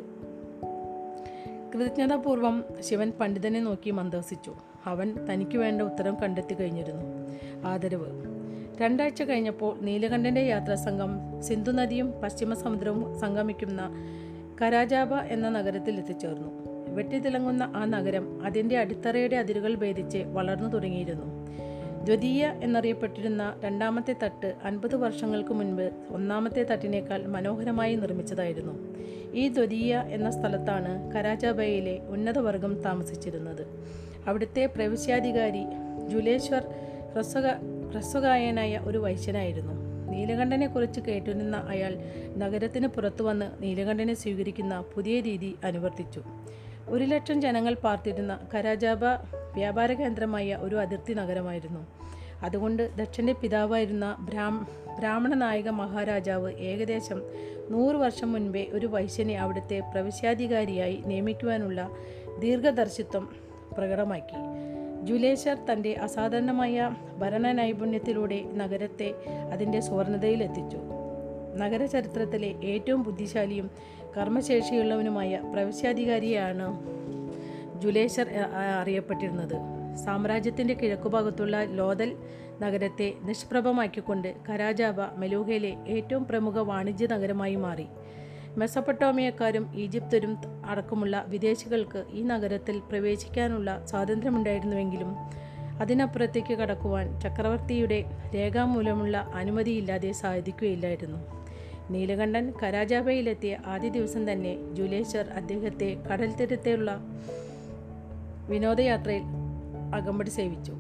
കൃതജ്ഞതാപൂർവം ശിവൻ പണ്ഡിതനെ നോക്കി മന്ദഹസിച്ചു. അവൻ തനിക്ക് വേണ്ട ഉത്തരം കണ്ടെത്തി കഴിഞ്ഞിരുന്നു. ആദരവ്. രണ്ടാഴ്ച കഴിഞ്ഞപ്പോൾ നീലകണ്ഠന്റെ യാത്രാസംഘം സിന്ധു നദിയും പശ്ചിമ സമുദ്രവും സംഗമിക്കുന്ന കരാജാബ എന്ന നഗരത്തിൽ എത്തിച്ചേർന്നു. വെട്ടിത്തിളങ്ങുന്ന ആ നഗരം അതിന്റെ അടിത്തറയുടെ അതിരുകൾ ഭേദിച്ച് വളർന്നു തുടങ്ങിയിരുന്നു. ദ്വിതീയ എന്നറിയപ്പെട്ടിരുന്ന രണ്ടാമത്തെ തട്ട് അൻപത് വർഷങ്ങൾക്ക് മുൻപ് ഒന്നാമത്തെ തട്ടിനേക്കാൾ മനോഹരമായി നിർമ്മിച്ചതായിരുന്നു. ഈ ദ്വിതീയ എന്ന സ്ഥലത്താണ് കരാചാബയിലെ ഉന്നതവർഗം താമസിച്ചിരുന്നത്. അവിടുത്തെ പ്രവിശ്യാധികാരി ജുലേശ്വർ ഹ്രസ്വക ഹ്രസ്വകായനായ ഒരു വൈശ്യനായിരുന്നു. നീലകണ്ഠനെക്കുറിച്ച് കേട്ടിരുന്ന അയാൾ നഗരത്തിന് പുറത്തു വന്ന് നീലകണ്ഠനെ സ്വീകരിക്കുന്ന പുതിയ രീതി അനുവർത്തിച്ചു. ഒരു ലക്ഷം ജനങ്ങൾ പാർത്തിരുന്ന കരാജാബ വ്യാപാര കേന്ദ്രമായ ഒരു അതിർത്തി നഗരമായിരുന്നു. അതുകൊണ്ട് ദക്ഷന്റെ പിതാവായിരുന്ന ബ്രാഹ്മ ബ്രാഹ്മണ നായക മഹാരാജാവ് ഏകദേശം നൂറ് വർഷം മുൻപേ ഒരു വൈശ്യനെ അവിടുത്തെ പ്രവിശ്യാധികാരിയായി നിയമിക്കുവാനുള്ള ദീർഘദർശിത്വം പ്രകടമാക്കി. ജുലേശർ തന്റെ അസാധാരണമായ ഭരണ നൈപുണ്യത്തിലൂടെ നഗരത്തെ അതിന്റെ സുവർണതയിലെത്തിച്ചു. നഗരചരിത്രത്തിലെ ഏറ്റവും ബുദ്ധിശാലിയും കർമ്മശേഷിയുള്ളവനുമായ പ്രവിശ്യാധികാരിയാണ് ജുലേശർ അറിയപ്പെട്ടിരുന്നത്. സാമ്രാജ്യത്തിന്റെ കിഴക്കുഭാഗത്തുള്ള ലോതൽ നഗരത്തെ നിഷ്പ്രഭമാക്കിക്കൊണ്ട് കരാജാബ മെലൂഹയിലെ ഏറ്റവും പ്രമുഖ വാണിജ്യ നഗരമായി മാറി. മെസപ്പട്ടോമിയക്കാരും ഈജിപ്തരും അടക്കമുള്ള വിദേശികൾക്ക് ഈ നഗരത്തിൽ പ്രവേശിക്കാനുള്ള സ്വാതന്ത്ര്യമുണ്ടായിരുന്നുവെങ്കിലും അതിനപ്പുറത്തേക്ക് കടക്കുവാൻ ചക്രവർത്തിയുടെ രേഖാമൂലമുള്ള അനുമതിയില്ലാതെ സാധിക്കുകയില്ലായിരുന്നു. നീലകണ്ഠൻ കരാജാബയിലെത്തിയ ആദ്യ ദിവസം തന്നെ ജുലേശ്വർ അദ്ദേഹത്തെ കടൽ തീരത്തെയുള്ള വിനോദയാത്രയിൽ അകമ്പടി സേവിച്ചു.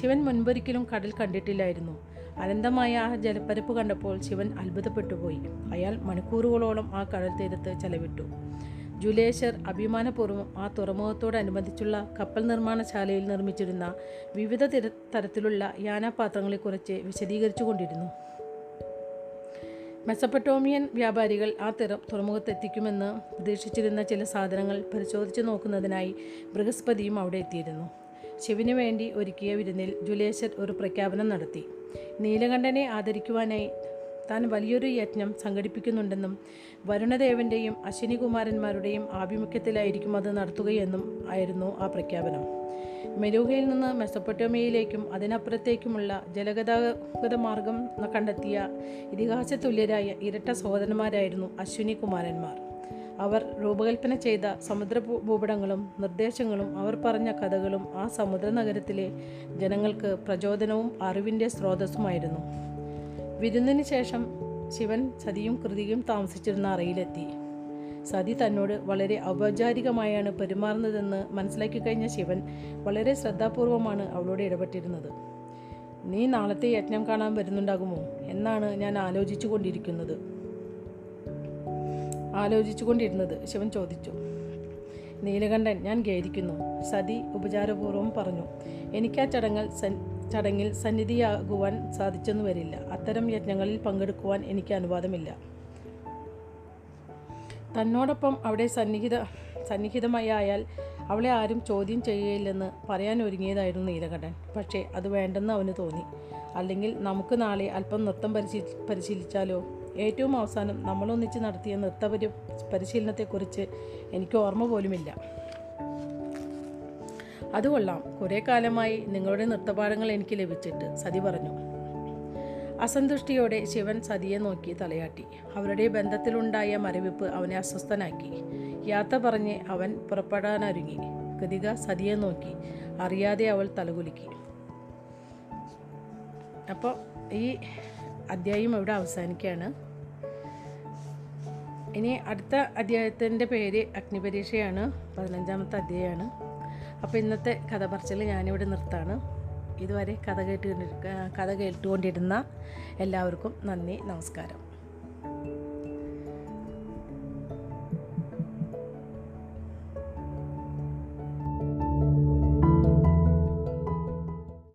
ശിവൻ മുൻപൊരിക്കലും കടൽ കണ്ടിട്ടില്ലായിരുന്നു. അനന്തമായ ആ ജലപ്പരപ്പ് കണ്ടപ്പോൾ ശിവൻ അത്ഭുതപ്പെട്ടുപോയി. അയാൾ മണിക്കൂറുകളോളം ആ കടൽ തീരത്ത് ചെലവിട്ടു. ജുലേശ്വർ അഭിമാനപൂർവം ആ തുറമുഖത്തോടനുബന്ധിച്ചുള്ള കപ്പൽ നിർമ്മാണശാലയിൽ നിർമ്മിച്ചിരുന്ന വിവിധ തിര- തരത്തിലുള്ള യാനാപാത്രങ്ങളെക്കുറിച്ച് വിശദീകരിച്ചു കൊണ്ടിരുന്നു മെസപ്പട്ടോമിയൻ വ്യാപാരികൾ ആ തിറ തുറമുഖത്തെത്തിക്കുമെന്ന് പ്രതീക്ഷിച്ചിരുന്ന ചില സാധനങ്ങൾ പരിശോധിച്ചു നോക്കുന്നതിനായി ബൃഹസ്പതിയും അവിടെ എത്തിയിരുന്നു. ശിവന് വേണ്ടി ഒരുക്കിയ വിരുന്നിൽ ജുലേശ്വർ ഒരു പ്രഖ്യാപനം നടത്തി. നീലകണ്ഠനെ ആദരിക്കുവാനായി താൻ വലിയൊരു യജ്ഞം സംഘടിപ്പിക്കുന്നുണ്ടെന്നും വരുണദേവന്റെയും അശ്വിനികുമാരന്മാരുടെയും ആഭിമുഖ്യത്തിലായിരിക്കും അത് നടത്തുകയെന്നും ആയിരുന്നു ആ പ്രഖ്യാപനം. മെരൂഹയിൽ നിന്ന് മെസ്സപ്പൊട്ടോമിയയിലേക്കും അതിനപ്പുറത്തേക്കുമുള്ള ജലഗതാഗത മാർഗം കണ്ടെത്തിയ ഇതിഹാസ തുല്യരായ ഇരട്ട സഹോദരന്മാരായിരുന്നു അശ്വിനി കുമാരന്മാർ. അവർ രൂപകൽപ്പന ചെയ്ത സമുദ്ര ഭൂപടങ്ങളും നിർദ്ദേശങ്ങളും അവർ പറഞ്ഞ കഥകളും ആ സമുദ്ര നഗരത്തിലെ ജനങ്ങൾക്ക് പ്രചോദനവും അറിവിന്റെ സ്രോതസ്സുമായിരുന്നു. വിരുന്നിന് ശേഷം ശിവൻ സതിയും കൃതിയും താമസിച്ചിരുന്ന അറയിലെത്തി. സതി തന്നോട് വളരെ ഔപചാരികമായാണ് പെരുമാറുന്നതെന്ന് മനസ്സിലാക്കി കഴിഞ്ഞ ശിവൻ വളരെ ശ്രദ്ധാപൂർവമാണ് അവളോട് ഇടപെട്ടിരുന്നത്. നീ നാളത്തെ യജ്ഞം കാണാൻ വരുന്നുണ്ടാകുമോ? എന്നാണ് ഞാൻ ആലോചിച്ചു കൊണ്ടിരിക്കുന്നത് ആലോചിച്ചു കൊണ്ടിരുന്നത് ശിവൻ ചോദിച്ചു. നീലകണ്ഠൻ ഞാൻ ഖേദിക്കുന്നു സതി ഉപചാരപൂർവം പറഞ്ഞു. എനിക്ക് ആ ചടങ്ങൾ ചടങ്ങിൽ സന്നിധിയാകുവാൻ സാധിച്ചെന്നു വരില്ല. അത്തരം യജ്ഞങ്ങളിൽ പങ്കെടുക്കുവാൻ എനിക്ക് അനുവാദമില്ല. തന്നോടൊപ്പം അവിടെ സന്നിഹിത സന്നിഹിതമായി ആയാൽ അവളെ ആരും ചോദ്യം ചെയ്യുകയില്ലെന്ന് പറയാൻ ഒരുങ്ങിയതായിരുന്നു നീലകണ്ഠൻ. പക്ഷേ അത് വേണ്ടെന്ന് അവന് തോന്നി. അല്ലെങ്കിൽ നമുക്ക് നാളെ അല്പം നൃത്തം പരിശീ പരിശീലിച്ചാലോ? ഏറ്റവും അവസാനം നമ്മളൊന്നിച്ച് നടത്തിയ നൃത്ത പരി പരിശീലനത്തെക്കുറിച്ച് എനിക്ക് ഓർമ്മ പോലുമില്ല. അത് കൊള്ളാം. കുറേ കാലമായി നിങ്ങളുടെ നൃത്തപാഠങ്ങൾ എനിക്ക് ലഭിച്ചിട്ട് സതി പറഞ്ഞു. അസന്തുഷ്ടിയോടെ ശിവൻ സതിയെ നോക്കി തലയാട്ടി. അവരുടെ ബന്ധത്തിലുണ്ടായ മരവിപ്പ് അവനെ അസ്വസ്ഥനാക്കി. യാത്ര പറഞ്ഞ് അവൻ പുറപ്പെടാനൊരുങ്ങി. കൃതിക സതിയെ നോക്കി. അറിയാതെ അവൾ തലകുലുക്കി. അപ്പോൾ ഈ അധ്യായം ഇവിടെ അവസാനിക്കുകയാണ്. ഇനി അടുത്ത അധ്യായത്തിന്റെ പേര് അഗ്നിപരീക്ഷയാണ്. പതിനഞ്ചാമത്തെ അധ്യായമാണ്. അപ്പോൾ ഇന്നത്തെ കഥ പറച്ചിൽ ഞാനിവിടെ നിർത്താണ്. ഇതുവരെ കഥ കേട്ട് കഥ കേട്ടുകൊണ്ടിരുന്ന എല്ലാവർക്കും നന്ദി നമസ്കാരം.